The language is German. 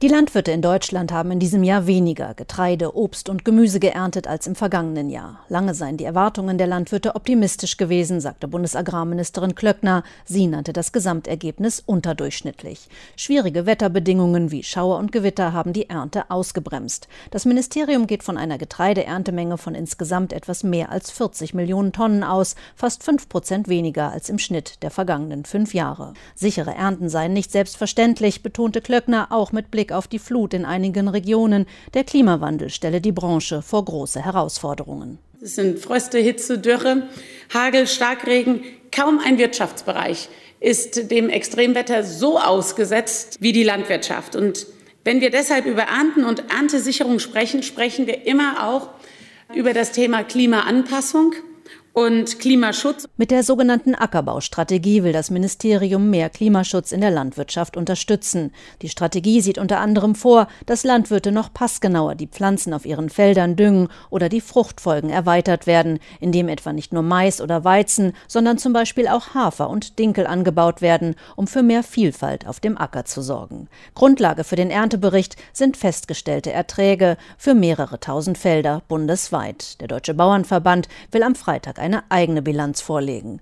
Die Landwirte in Deutschland haben in diesem Jahr weniger Getreide, Obst und Gemüse geerntet als im vergangenen Jahr. Lange seien die Erwartungen der Landwirte optimistisch gewesen, sagte Bundesagrarministerin Klöckner. Sie nannte das Gesamtergebnis unterdurchschnittlich. Schwierige Wetterbedingungen wie Schauer und Gewitter haben die Ernte ausgebremst. Das Ministerium geht von einer Getreideerntemenge von insgesamt etwas mehr als 40 Millionen Tonnen aus, fast fünf Prozent weniger als im Schnitt der vergangenen fünf Jahre. Sichere Ernten seien nicht selbstverständlich, betonte Klöckner auch mit Blick Blick auf die Flut in einigen Regionen. Der Klimawandel stelle die Branche vor große Herausforderungen. Es sind Fröste, Hitze, Dürre, Hagel, Starkregen. Kaum ein Wirtschaftsbereich ist dem Extremwetter so ausgesetzt wie die Landwirtschaft. Und wenn wir deshalb über Ernten und Erntesicherung sprechen, sprechen wir immer auch über das Thema Klimaanpassung und Klimaschutz. Mit der sogenannten Ackerbaustrategie will das Ministerium mehr Klimaschutz in der Landwirtschaft unterstützen. Die Strategie sieht unter anderem vor, dass Landwirte noch passgenauer die Pflanzen auf ihren Feldern düngen oder die Fruchtfolgen erweitert werden, indem etwa nicht nur Mais oder Weizen, sondern zum Beispiel auch Hafer und Dinkel angebaut werden, um für mehr Vielfalt auf dem Acker zu sorgen. Grundlage für den Erntebericht sind festgestellte Erträge für mehrere tausend Felder bundesweit. Der Deutsche Bauernverband will am Freitag eine eigene Bilanz vorlegen.